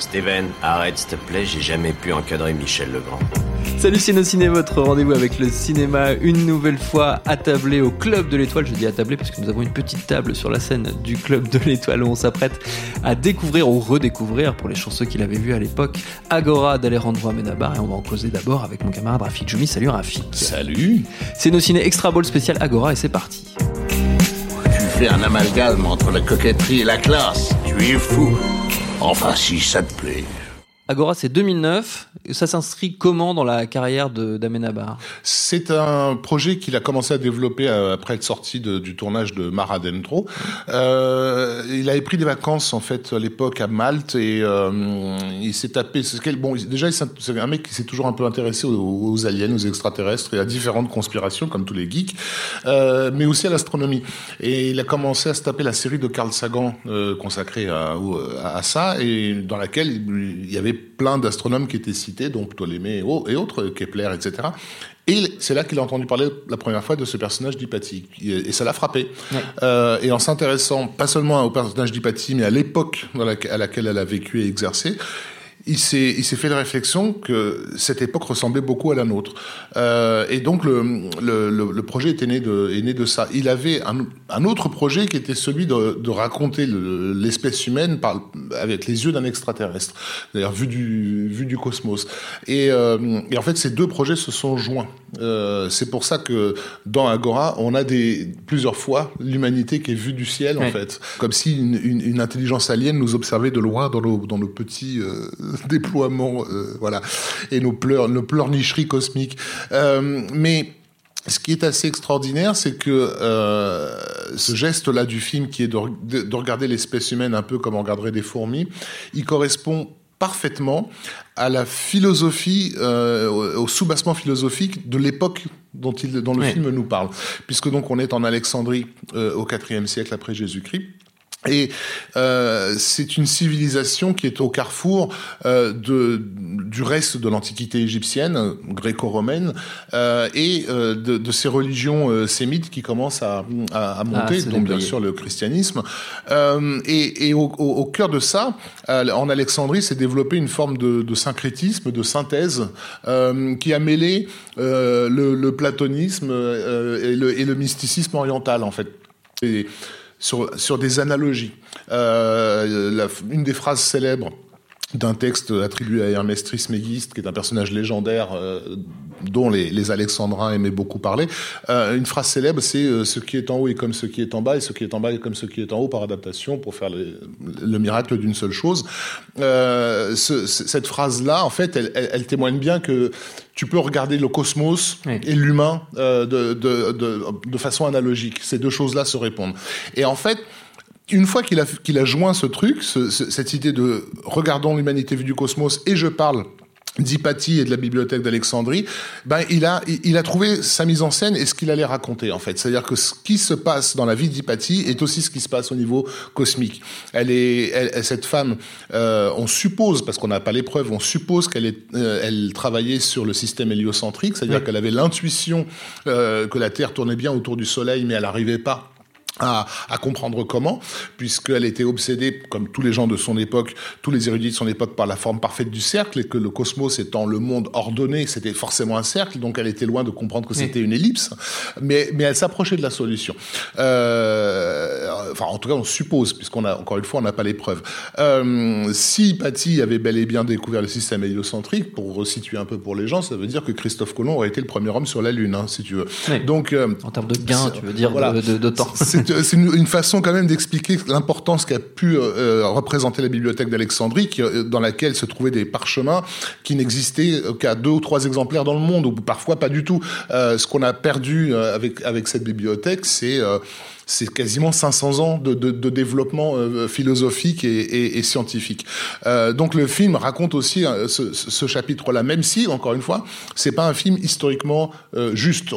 Steven, arrête s'il te plaît, j'ai jamais pu encadrer Michel Legrand. Salut Ciné, votre rendez-vous avec le cinéma, une nouvelle fois attablé au Club de l'Étoile. Je dis attablé parce que nous avons une petite table sur la scène du Club de l'Étoile où on s'apprête à découvrir ou redécouvrir, pour les chanceux qui l'avaient vu à l'époque, Agora d'Alejandro Amenabar. Et on va en causer d'abord avec mon camarade Rafik Joumi. Salut Rafik. Salut. C'est nos ciné Extra Ball spécial Agora et c'est parti. Tu fais un amalgame entre la coquetterie et la classe. Tu es fou. Enfin, si ça te plaît. Agora, c'est 2009. Ça s'inscrit comment dans la carrière d'Amenabar C'est un projet qu'il a commencé à développer euh, après être sorti du tournage de Mar Adentro. Euh, il avait pris des vacances en fait à l'époque à Malte et euh, il s'est tapé. Bon, déjà, c'est un mec qui s'est toujours un peu intéressé aux, aliens, aux extraterrestres et à différentes conspirations, comme tous les geeks, euh, mais aussi à l'astronomie. Et il a commencé à se taper la série de Carl Sagan consacrée à, à, ça et dans laquelle il y avait plein d'astronomes qui étaient cités, donc Ptolémée et autres, Kepler, etc. Et c'est là qu'il a entendu parler la première fois de ce personnage d'Hypatie. Et ça l'a frappé. Euh, et en s'intéressant pas seulement au personnage d'Hypatie, mais à l'époque à laquelle elle a vécu et exercé, il s'est il s'est fait la réflexion que cette époque ressemblait beaucoup à la nôtre. Euh, et donc le, le, le, projet était né de est né de ça. Il avait un, un autre projet qui était celui de, de raconter l'espèce humaine par avec les yeux d'un extraterrestre d'ailleurs vu du vu du cosmos. Et, euh, et en fait ces deux projets se sont joints. Euh, c'est pour ça que dans Agora on a des plusieurs fois l'humanité qui est vue du ciel en fait. Comme si une, une, une, intelligence alien nous observait de loin dans nos dans nos petits déploiement, euh, voilà, et nos pleurs, nos pleurnicheries cosmiques. Euh, mais ce qui est assez extraordinaire, c'est que euh, ce geste-là du film, qui est de, de, de regarder l'espèce humaine un peu comme on regarderait des fourmis, il correspond parfaitement à la philosophie, euh, au soubassement philosophique de l'époque dont, il, dont le oui. film nous parle. Puisque donc on est en Alexandrie euh, au IVe siècle après Jésus-Christ. Et euh, c'est une civilisation qui est au carrefour euh, de, du reste de l'antiquité égyptienne, gréco-romaine, euh, et euh, de, de, ces religions euh, sémites qui commencent à, à, à monter, ah, donc bien sûr le christianisme. Euh, et, et au, au, au, cœur de ça, en Alexandrie, s'est développé une forme de, de, syncrétisme, de synthèse, qui a mêlé le, le, platonisme et le, et, le, mysticisme oriental, en fait. Et, sur, sur des analogies. Euh, une des phrases célèbres d'un texte attribué à Hermès Trismégiste, qui est un personnage légendaire euh, dont les, les, Alexandrins aimaient beaucoup parler. Euh, une phrase célèbre, c'est euh, ce qui est en haut est comme ce qui est en bas, et ce qui est en bas est comme ce qui est en haut par adaptation, pour faire le, le miracle d'une seule chose. Euh, ce, cette phrase-là, en fait, elle, elle, elle, témoigne bien que tu peux regarder le cosmos oui. et l'humain de, de, de, de façon analogique. Ces deux choses-là se répondent. Et en fait, une fois qu'il a, qu'il a joint ce truc, ce, ce, cette idée de regardons l'humanité vue du cosmos et je parle d'Hypatie et de la bibliothèque d'Alexandrie, ben il a il a trouvé sa mise en scène et ce qu'il allait raconter en fait. C'est-à-dire que ce qui se passe dans la vie d'Hypatie est aussi ce qui se passe au niveau cosmique. Elle est elle, cette femme, euh, on suppose parce qu'on n'a pas les preuves, on suppose qu'elle est euh, elle travaillait sur le système héliocentrique, c'est-à-dire oui. qu'elle avait l'intuition euh, que la Terre tournait bien autour du Soleil, mais elle n'arrivait pas à, à, comprendre comment, puisqu'elle était obsédée, comme tous les gens de son époque, tous les érudits de son époque, par la forme parfaite du cercle, et que le cosmos étant le monde ordonné, c'était forcément un cercle, donc elle était loin de comprendre que c'était une ellipse, mais, mais elle s'approchait de la solution. Euh, enfin, en tout cas, on suppose, puisqu'on a, encore une fois, on n'a pas les preuves. Euh, si Paty avait bel et bien découvert le système héliocentrique, pour resituer un peu pour les gens, ça veut dire que Christophe Colomb aurait été le premier homme sur la Lune, hein, si tu veux. Oui. Donc, euh, en termes de gains, tu veux dire, voilà, de, de, de temps. C'est une, façon quand même d'expliquer l'importance qu'a pu euh, représenter la bibliothèque d'Alexandrie, euh, dans laquelle se trouvaient des parchemins qui n'existaient qu'à deux ou trois exemplaires dans le monde, ou parfois pas du tout. Euh, ce qu'on a perdu euh, avec, cette bibliothèque, c'est euh, c'est quasiment 500 ans de, développement euh, philosophique et, scientifique. Euh, donc le film raconte aussi euh, ce, chapitre-là, même si, encore une fois, c'est pas un film historiquement juste.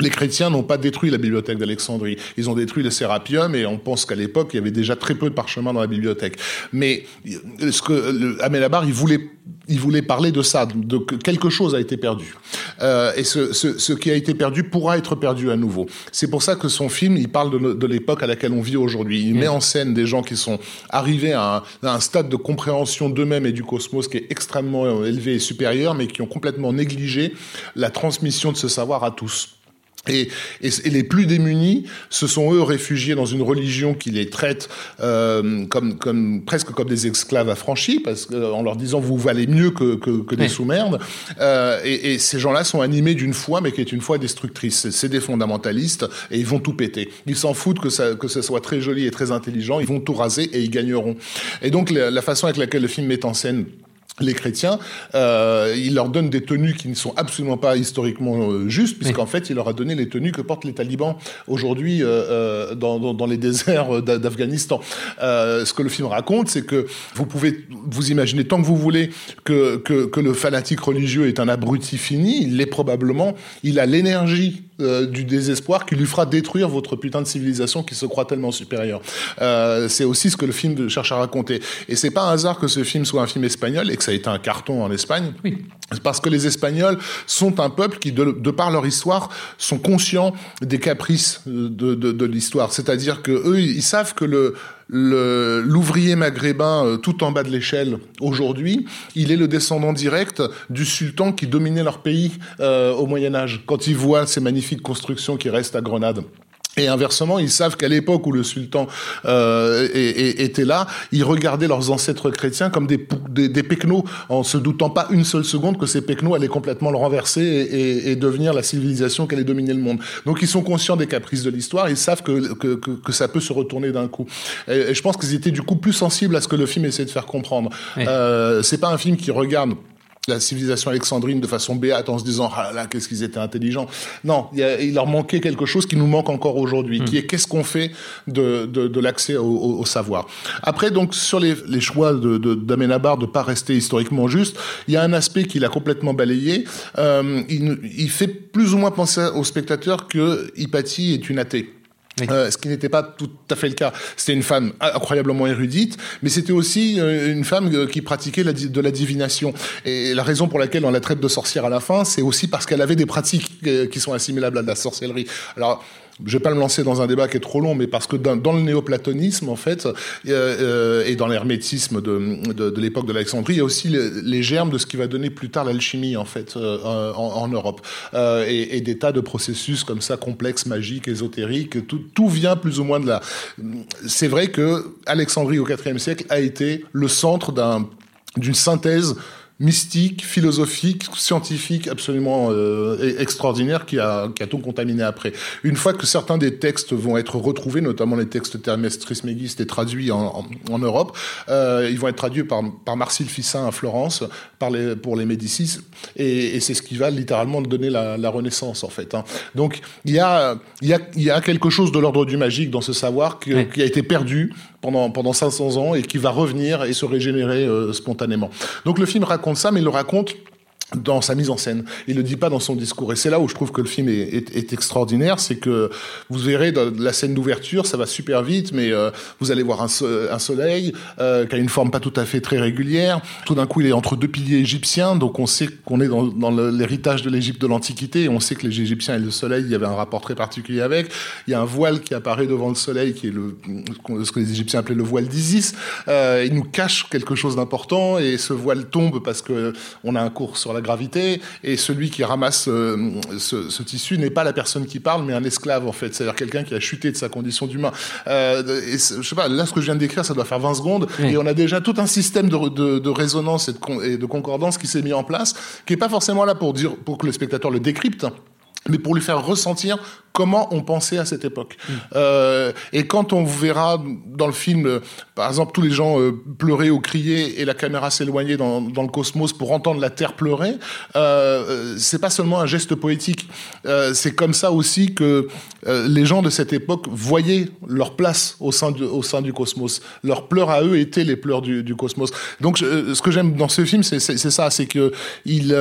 Les chrétiens n'ont pas détruit la bibliothèque d'Alexandrie. Ils ont détruit le Sérapium et on pense qu'à l'époque, il y avait déjà très peu de parchemins dans la bibliothèque. Mais ce que Amelabar, il voulait, il voulait parler de ça, de que quelque chose a été perdu. Euh, et ce, ce, ce, qui a été perdu pourra être perdu à nouveau. C'est pour ça que son film, il parle de, de l'époque à laquelle on vit aujourd'hui. Il met en scène des gens qui sont arrivés à un, à un stade de compréhension d'eux-mêmes et du cosmos qui est extrêmement élevé et supérieur, mais qui ont complètement négligé la transmission de ce savoir à tous. Et, et, et, les plus démunis, ce sont eux réfugiés dans une religion qui les traite euh, comme, comme presque comme des esclaves affranchis, parce que, en leur disant vous valez mieux que, que, que des oui. sous-merdes. Euh, et, et, ces gens-là sont animés d'une foi, mais qui est une foi destructrice. C'est des fondamentalistes et ils vont tout péter. Ils s'en foutent que ça, que ça soit très joli et très intelligent. Ils vont tout raser et ils gagneront. Et donc la, la façon avec laquelle le film met en scène les chrétiens, euh, il leur donne des tenues qui ne sont absolument pas historiquement euh, justes, puisqu'en oui. fait, il leur a donné les tenues que portent les talibans aujourd'hui euh, euh dans, dans, dans, les déserts d'Afghanistan. Euh, ce que le film raconte, c'est que vous pouvez vous imaginer tant que vous voulez que, que, que le fanatique religieux est un abruti fini, il l'est probablement, il a l'énergie euh, du désespoir qui lui fera détruire votre putain de civilisation qui se croit tellement supérieure. Euh, c'est aussi ce que le film cherche à raconter. Et c'est pas un hasard que ce film soit un film espagnol et que ça a été un carton en Espagne. Oui. Parce que les Espagnols sont un peuple qui, de, de par leur histoire, sont conscients des caprices de, de, de l'histoire. C'est-à-dire que eux, ils savent que le, l'ouvrier maghrébin euh, tout en bas de l'échelle aujourd'hui, il est le descendant direct du sultan qui dominait leur pays euh, au Moyen Âge. Quand il voit ces magnifiques constructions qui restent à Grenade. Et inversement, ils savent qu'à l'époque où le sultan euh, était là, ils regardaient leurs ancêtres chrétiens comme des, des, des pecnos, en se doutant pas une seule seconde que ces pecnos allaient complètement le renverser et, et, devenir la civilisation qui allait dominer le monde. Donc ils sont conscients des caprices de l'histoire, ils savent que, que, que, que, ça peut se retourner d'un coup. Et, et, je pense qu'ils étaient du coup plus sensibles à ce que le film essaie de faire comprendre. Oui. Euh, c'est pas un film qui regarde la civilisation alexandrine de façon béate en se disant ah là qu'est-ce qu'ils étaient intelligents. Non, il, a, il, leur manquait quelque chose qui nous manque encore aujourd'hui, mmh. qui est qu'est-ce qu'on fait de, de, de l'accès au, au, au, savoir. Après donc sur les, les choix de, de d'Amenabar de pas rester historiquement juste, il y a un aspect qu'il a complètement balayé. Euh, il, il fait plus ou moins penser au spectateur que Hypatie est une athée. Euh, ce qui n'était pas tout à fait le cas. C'était une femme incroyablement érudite, mais c'était aussi euh, une femme euh, qui pratiquait de la divination. Et la raison pour laquelle on la traite de sorcière à la fin, c'est aussi parce qu'elle avait des pratiques qui sont assimilables à de la sorcellerie. Alors, je vais pas me lancer dans un débat qui est trop long, mais parce que dans, le néoplatonisme, en fait, euh, et dans l'hermétisme de, de, de l'époque de l'Alexandrie, il y a aussi les, les, germes de ce qui va donner plus tard l'alchimie, en fait, euh, en, en, Europe. Euh, et, et, des tas de processus comme ça, complexes, magiques, ésotériques, tout, tout vient plus ou moins de là. C'est vrai que Alexandrie au IVe siècle a été le centre d'un d'une synthèse mystique, philosophique, scientifique absolument euh, extraordinaire qui a, qui a tout contaminé après. Une fois que certains des textes vont être retrouvés, notamment les textes Megis et traduits en, en, en Europe, euh, ils vont être traduits par, par Marcille Fissin à Florence par les, pour les Médicis et, et c'est ce qui va littéralement donner la, la Renaissance en fait. Hein. Donc il y a, y, a, y a quelque chose de l'ordre du magique dans ce savoir qui a été perdu pendant, pendant 500 ans et qui va revenir et se régénérer euh, spontanément. Donc le film raconte ça, mais il le raconte dans sa mise en scène. Il le dit pas dans son discours. Et c'est là où je trouve que le film est, extraordinaire, c'est que vous verrez dans la scène d'ouverture, ça va super vite, mais euh, vous allez voir un, soleil euh, qui a une forme pas tout à fait très régulière. Tout d'un coup, il est entre deux piliers égyptiens, donc on sait qu'on est dans, l'héritage de l'Égypte de l'Antiquité. On sait que les Égyptiens et le soleil, il y avait un rapport très particulier avec. Il y a un voile qui apparaît devant le soleil, qui est le, ce que les Égyptiens appelaient le voile d'Isis. Euh, il nous cache quelque chose d'important, et ce voile tombe parce que on a un cours sur la gravité, et celui qui ramasse euh, ce, ce, tissu n'est pas la personne qui parle, mais un esclave en fait, c'est-à-dire quelqu'un qui a chuté de sa condition d'humain. Euh, et je sais pas, là ce que je viens de décrire, ça doit faire 20 secondes, oui. et on a déjà tout un système de, de, de résonance et de, et de concordance qui s'est mis en place, qui est pas forcément là pour dire, pour que le spectateur le décrypte, mais pour lui faire ressentir comment on pensait à cette époque. Euh, et quand on verra dans le film, euh, par exemple, tous les gens euh, pleurer ou crier et la caméra s'éloigner dans, le cosmos pour entendre la Terre pleurer, euh, c'est pas seulement un geste poétique. Euh, c'est comme ça aussi que euh, les gens de cette époque voyaient leur place au sein, du, cosmos. Leurs pleurs à eux étaient les pleurs du, cosmos. Donc, ce que j'aime dans ce film, c'est ça, c'est que il,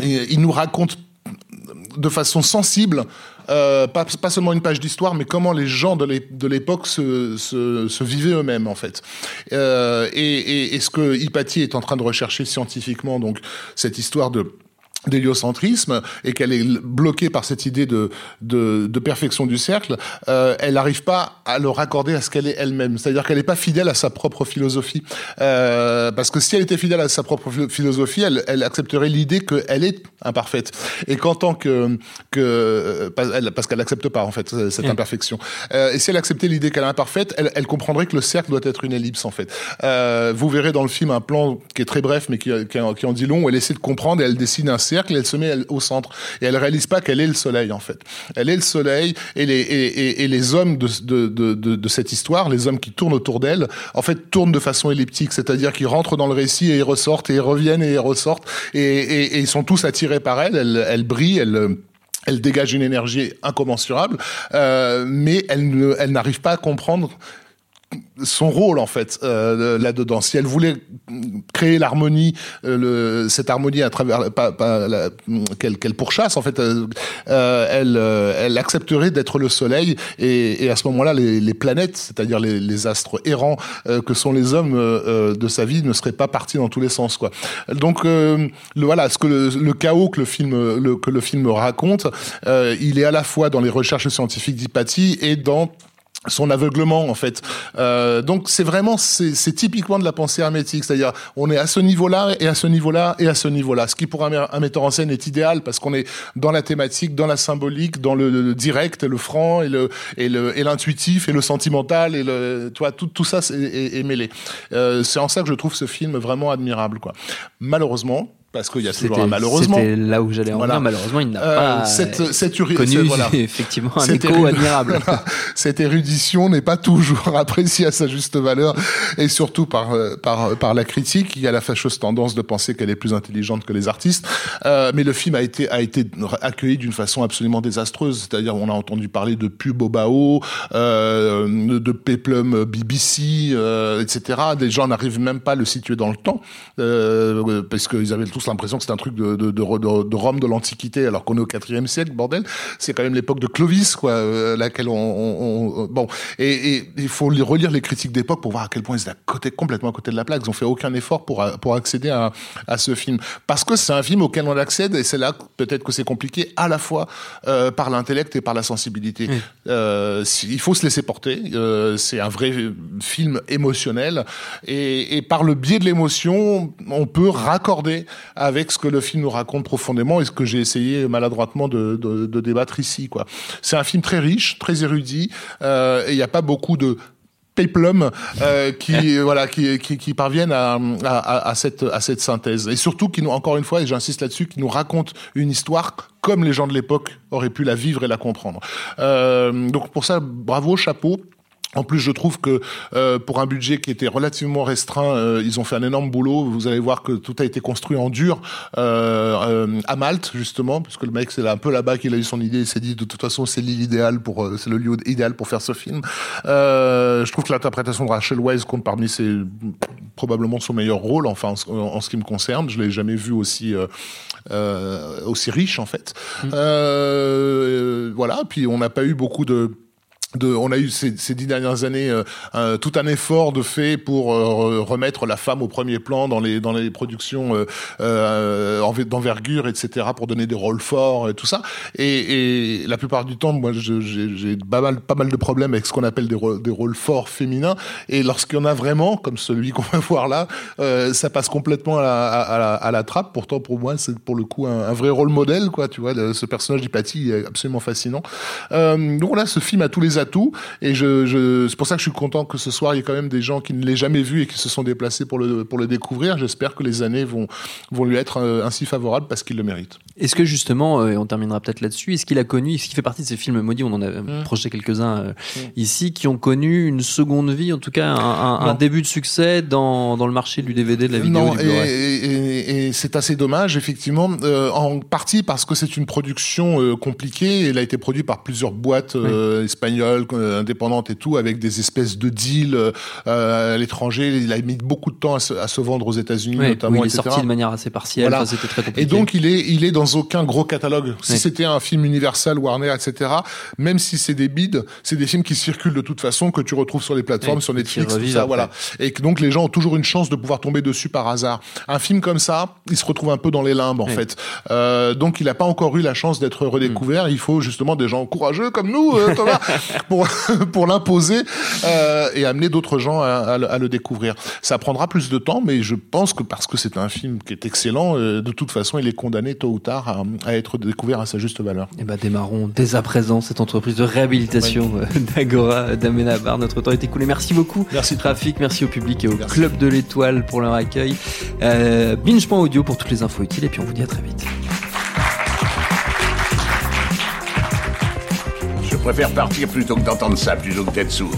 il nous raconte de façon sensible euh, pas, seulement une page d'histoire, mais comment les gens de l'époque se, vivaient eux-mêmes en fait. Euh, et, et, et, ce que Hypatie est en train de rechercher scientifiquement, donc cette histoire de d'héliocentrisme et qu'elle est bloquée par cette idée de, de, de perfection du cercle, euh, elle n'arrive pas à le raccorder à ce qu'elle est elle-même. C'est-à-dire qu'elle n'est pas fidèle à sa propre philosophie. Euh, parce que si elle était fidèle à sa propre philosophie, elle, elle accepterait l'idée qu'elle est imparfaite. Et qu'en tant que... que parce qu'elle n'accepte pas, en fait, cette imperfection. Euh, et si elle acceptait l'idée qu'elle est imparfaite, elle, elle, comprendrait que le cercle doit être une ellipse, en fait. Euh, vous verrez dans le film un plan qui est très bref, mais qui, qui, qui en dit long, où elle essaie de comprendre et elle dessine un elle se met au centre. Et elle réalise pas qu'elle est le soleil, en fait. Elle est le soleil et les, hommes de, cette histoire, les hommes qui tournent autour d'elle, en fait, tournent de façon elliptique. C'est-à-dire qu'ils rentrent dans le récit et ils ressortent et ils reviennent et ils ressortent et, ils sont tous attirés par elle. Elle, brille, elle dégage une énergie incommensurable, euh, mais elle n'arrive pas à comprendre son rôle en fait euh, là-dedans. Si elle voulait créer l'harmonie, euh, cette harmonie à travers pas, pas qu'elle pourchasse en fait, euh, euh elle euh, elle accepterait d'être le soleil et, à ce moment-là les, planètes, c'est-à-dire les, astres errants que sont les hommes de sa vie, ne seraient pas partis dans tous les sens quoi. Donc le, voilà, ce que le, chaos que le film que le film raconte, il est à la fois dans les recherches scientifiques d'Hypatie et dans son aveuglement en fait. Euh, donc c'est vraiment c'est typiquement de la pensée hermétique, c'est-à-dire on est à ce niveau-là et à ce niveau-là et à ce niveau-là. Ce qui pour un, metteur en scène est idéal parce qu'on est dans la thématique, dans la symbolique, dans le, direct, le franc et le et le et l'intuitif et le sentimental et le tu tout tout ça est, est, mêlé. Euh, c'est en ça que je trouve ce film vraiment admirable quoi. Malheureusement parce qu'il y a toujours un malheureusement. C'était là où j'allais en voilà. venir. Malheureusement, il n'a euh, pas cette, cette connu voilà. effectivement un écho admirable. Voilà. Cette érudition n'est pas toujours appréciée à sa juste valeur, et surtout par euh, par par la critique. Il y a la fâcheuse tendance de penser qu'elle est plus intelligente que les artistes. Euh, mais le film a été a été accueilli d'une façon absolument désastreuse. C'est-à-dire, on a entendu parler de pub Obao, euh, de Peplum BBC, euh, etc. Des gens n'arrivent même pas à le situer dans le temps, euh, parce qu'ils avaient tout l'impression que c'est un truc de, de, de, de Rome de l'Antiquité, alors qu'on est au IVe siècle, bordel. C'est quand même l'époque de Clovis, quoi, euh, laquelle on, on, on bon. Et, il faut relire les critiques d'époque pour voir à quel point ils étaient à côté, complètement à côté de la plaque. Ils ont fait aucun effort pour pour accéder à, à ce film, parce que c'est un film auquel on accède, et c'est là peut-être que c'est compliqué à la fois euh, par l'intellect et par la sensibilité. Euh, il faut se laisser porter. Euh, c'est un vrai film émotionnel, et, et par le biais de l'émotion, on peut raccorder avec ce que le film nous raconte profondément et ce que j'ai essayé maladroitement de, de, de débattre ici. Quoi. C'est un film très riche, très érudit, euh, et il n'y a pas beaucoup de péplum euh, qui voilà qui, qui, qui parviennent à, à, à, cette à cette synthèse et surtout qui nous encore une fois et j'insiste là-dessus qui nous raconte une histoire comme les gens de l'époque auraient pu la vivre et la comprendre euh, donc pour ça bravo chapeau en plus, je trouve que euh, pour un budget qui était relativement restreint, euh, ils ont fait un énorme boulot. Vous allez voir que tout a été construit en dur euh, euh à Malte, justement, parce que le mec, c'est un peu là-bas qu'il a eu son idée. Il s'est dit, de toute façon, c'est l'île idéale pour, euh, c'est le lieu idéal pour faire ce film. je trouve que l'interprétation de Rachel Weisz compte parmi ses probablement son meilleur rôle, enfin en, en ce qui me concerne. Je l'ai jamais vu aussi aussi riche en fait. Mmh. voilà. Puis on n'a pas eu beaucoup de de, on a eu ces, ces dix dernières années euh, tout un effort de fait pour euh, remettre la femme au premier plan dans les dans les productions euh, euh d'envergure, etc., pour donner des rôles forts et tout ça. Et, et la plupart du temps, moi, j'ai pas mal pas mal de problèmes avec ce qu'on appelle des, rôles, des rôles forts féminins. Et lorsqu'il y en a vraiment, comme celui qu'on va voir là, euh, ça passe complètement à la, à, la, à la, trappe. Pourtant, pour moi, c'est pour le coup un, vrai rôle modèle, quoi. Tu vois, ce personnage d'Hypatie est absolument fascinant. donc là, ce film a tous les tout. Et je, je c'est pour ça que je suis content que ce soir, il y ait quand même des gens qui ne l'aient jamais vu et qui se sont déplacés pour le, pour le découvrir. J'espère que les années vont, vont lui être euh, ainsi favorables parce qu'il le mérite. Est-ce que justement, euh, et on terminera peut-être là-dessus, est-ce qu'il a connu, est-ce qu'il fait partie de ces films maudits, on en a mmh. projeté quelques-uns euh, mmh. ici, qui ont connu une seconde vie, en tout cas un, un, un début de succès dans, dans, le marché du DVD, de la vidéo Non, et, et, et c'est assez dommage, effectivement, euh, en partie parce que c'est une production euh, compliquée, elle a été produite par plusieurs boîtes oui. espagnoles, euh, indépendantes et tout, avec des espèces de deals euh, à l'étranger. Il a mis beaucoup de temps à se, à se vendre aux États-Unis, notamment. il est etc. sorti de manière assez partielle. Voilà. Enfin, c'était très compliqué. Et donc il est il est dans aucun gros catalogue. Si Oui. c'était un film Universal, Warner, etc. Même si c'est des bids, c'est des films qui circulent de toute façon que tu retrouves sur les plateformes, Oui, sur Netflix, tout ça, voilà. Et donc les gens ont toujours une chance de pouvoir tomber dessus par hasard. Un film comme ça, il se retrouve un peu dans les limbes en fait. Euh, donc il n'a pas encore eu la chance d'être redécouvert. Il faut justement des gens courageux comme nous, euh, Thomas, pour pour l'imposer euh, et amener d'autres gens à, à le- à le découvrir. Ça prendra plus de temps, mais je pense que parce que c'est un film qui est excellent, euh, de toute façon, il est condamné tôt ou tard à, à être découvert à sa juste valeur. Eh ben, démarrons dès à présent cette entreprise de réhabilitation euh, d'Agora, d'Amenabar. Notre temps est écoulé. Merci beaucoup. Merci. Trafic, merci au public et au Merci. Club de l'Étoile pour leur accueil. Euh, Binge.audio pour toutes les infos utiles et puis on vous dit à très vite. Préfère partir plutôt que d'entendre ça, plutôt que d'être sourd.